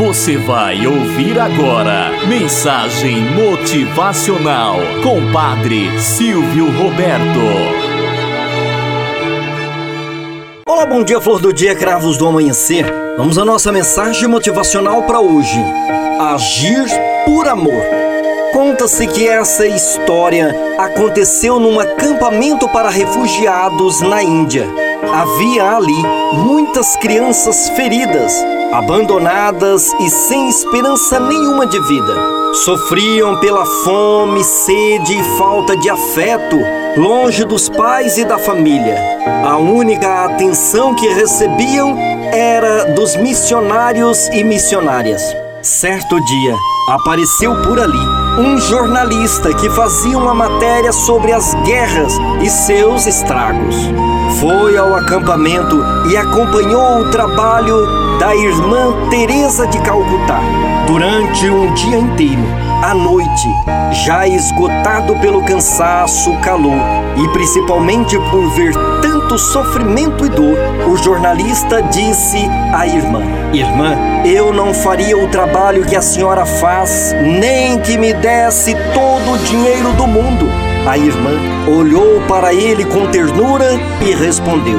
Você vai ouvir agora Mensagem Motivacional com Padre Silvio Roberto. Olá, bom dia, flor do dia, cravos do amanhecer. Vamos à nossa mensagem motivacional para hoje. Agir por amor. Conta-se que essa história aconteceu num acampamento para refugiados na Índia. Havia ali muitas crianças feridas, abandonadas e sem esperança nenhuma de vida. Sofriam pela fome, sede e falta de afeto, longe dos pais e da família. A única atenção que recebiam era dos missionários e missionárias. Certo dia, apareceu por ali um jornalista que fazia uma matéria sobre as guerras e seus estragos. Foi ao acampamento e acompanhou o trabalho da irmã Teresa de Calcutá durante um dia inteiro. À noite, já esgotado pelo cansaço, calor e principalmente por ver tanto sofrimento e dor, o jornalista disse à irmã: Irmã, eu não faria o trabalho que a senhora faz, nem que me desse todo o dinheiro do mundo. A irmã olhou para ele com ternura e respondeu: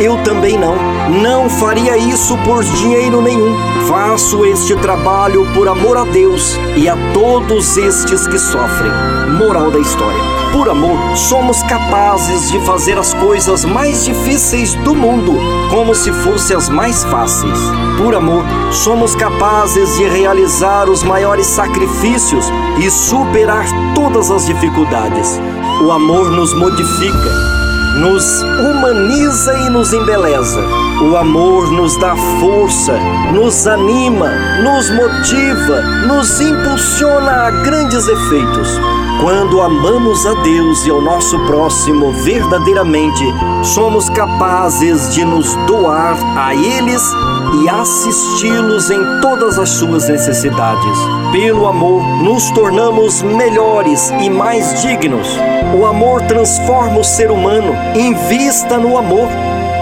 Eu também não. Não faria isso por dinheiro nenhum. Faço este trabalho por amor a Deus e a todos estes que sofrem. Moral da história. Por amor, somos capazes de fazer as coisas mais difíceis do mundo como se fossem as mais fáceis. Por amor, somos capazes de realizar os maiores sacrifícios e superar todas as dificuldades. O amor nos modifica, nos humaniza e nos embeleza. O amor nos dá força, nos anima, nos motiva, nos impulsiona a grandes efeitos. Quando amamos a Deus e ao nosso próximo verdadeiramente, somos capazes de nos doar a eles e assisti-los em todas as suas necessidades. Pelo amor, nos tornamos melhores e mais dignos. O amor transforma o ser humano. Invista no amor.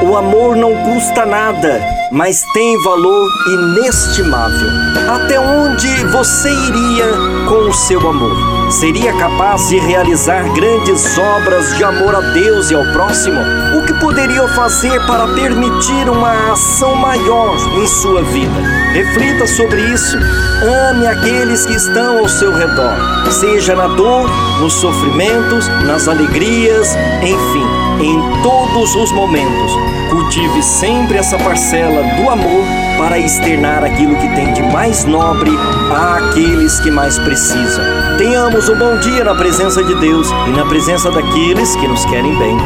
O amor não custa nada, mas tem valor inestimável. Até onde você iria com o seu amor? Seria capaz de realizar grandes obras de amor a Deus e ao próximo? O que poderia fazer para permitir uma ação maior em sua vida? Reflita sobre isso. Ame aqueles que estão ao seu redor, seja na dor, nos sofrimentos, nas alegrias, enfim, em todos os momentos. Cultive sempre essa parcela do amor para externar aquilo que tem de mais nobre àqueles que mais precisam. Tenhamos um bom dia na presença de Deus e na presença daqueles que nos querem bem.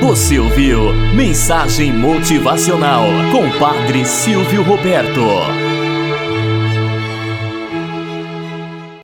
Você ouviu Mensagem Motivacional com Padre Silvio Roberto.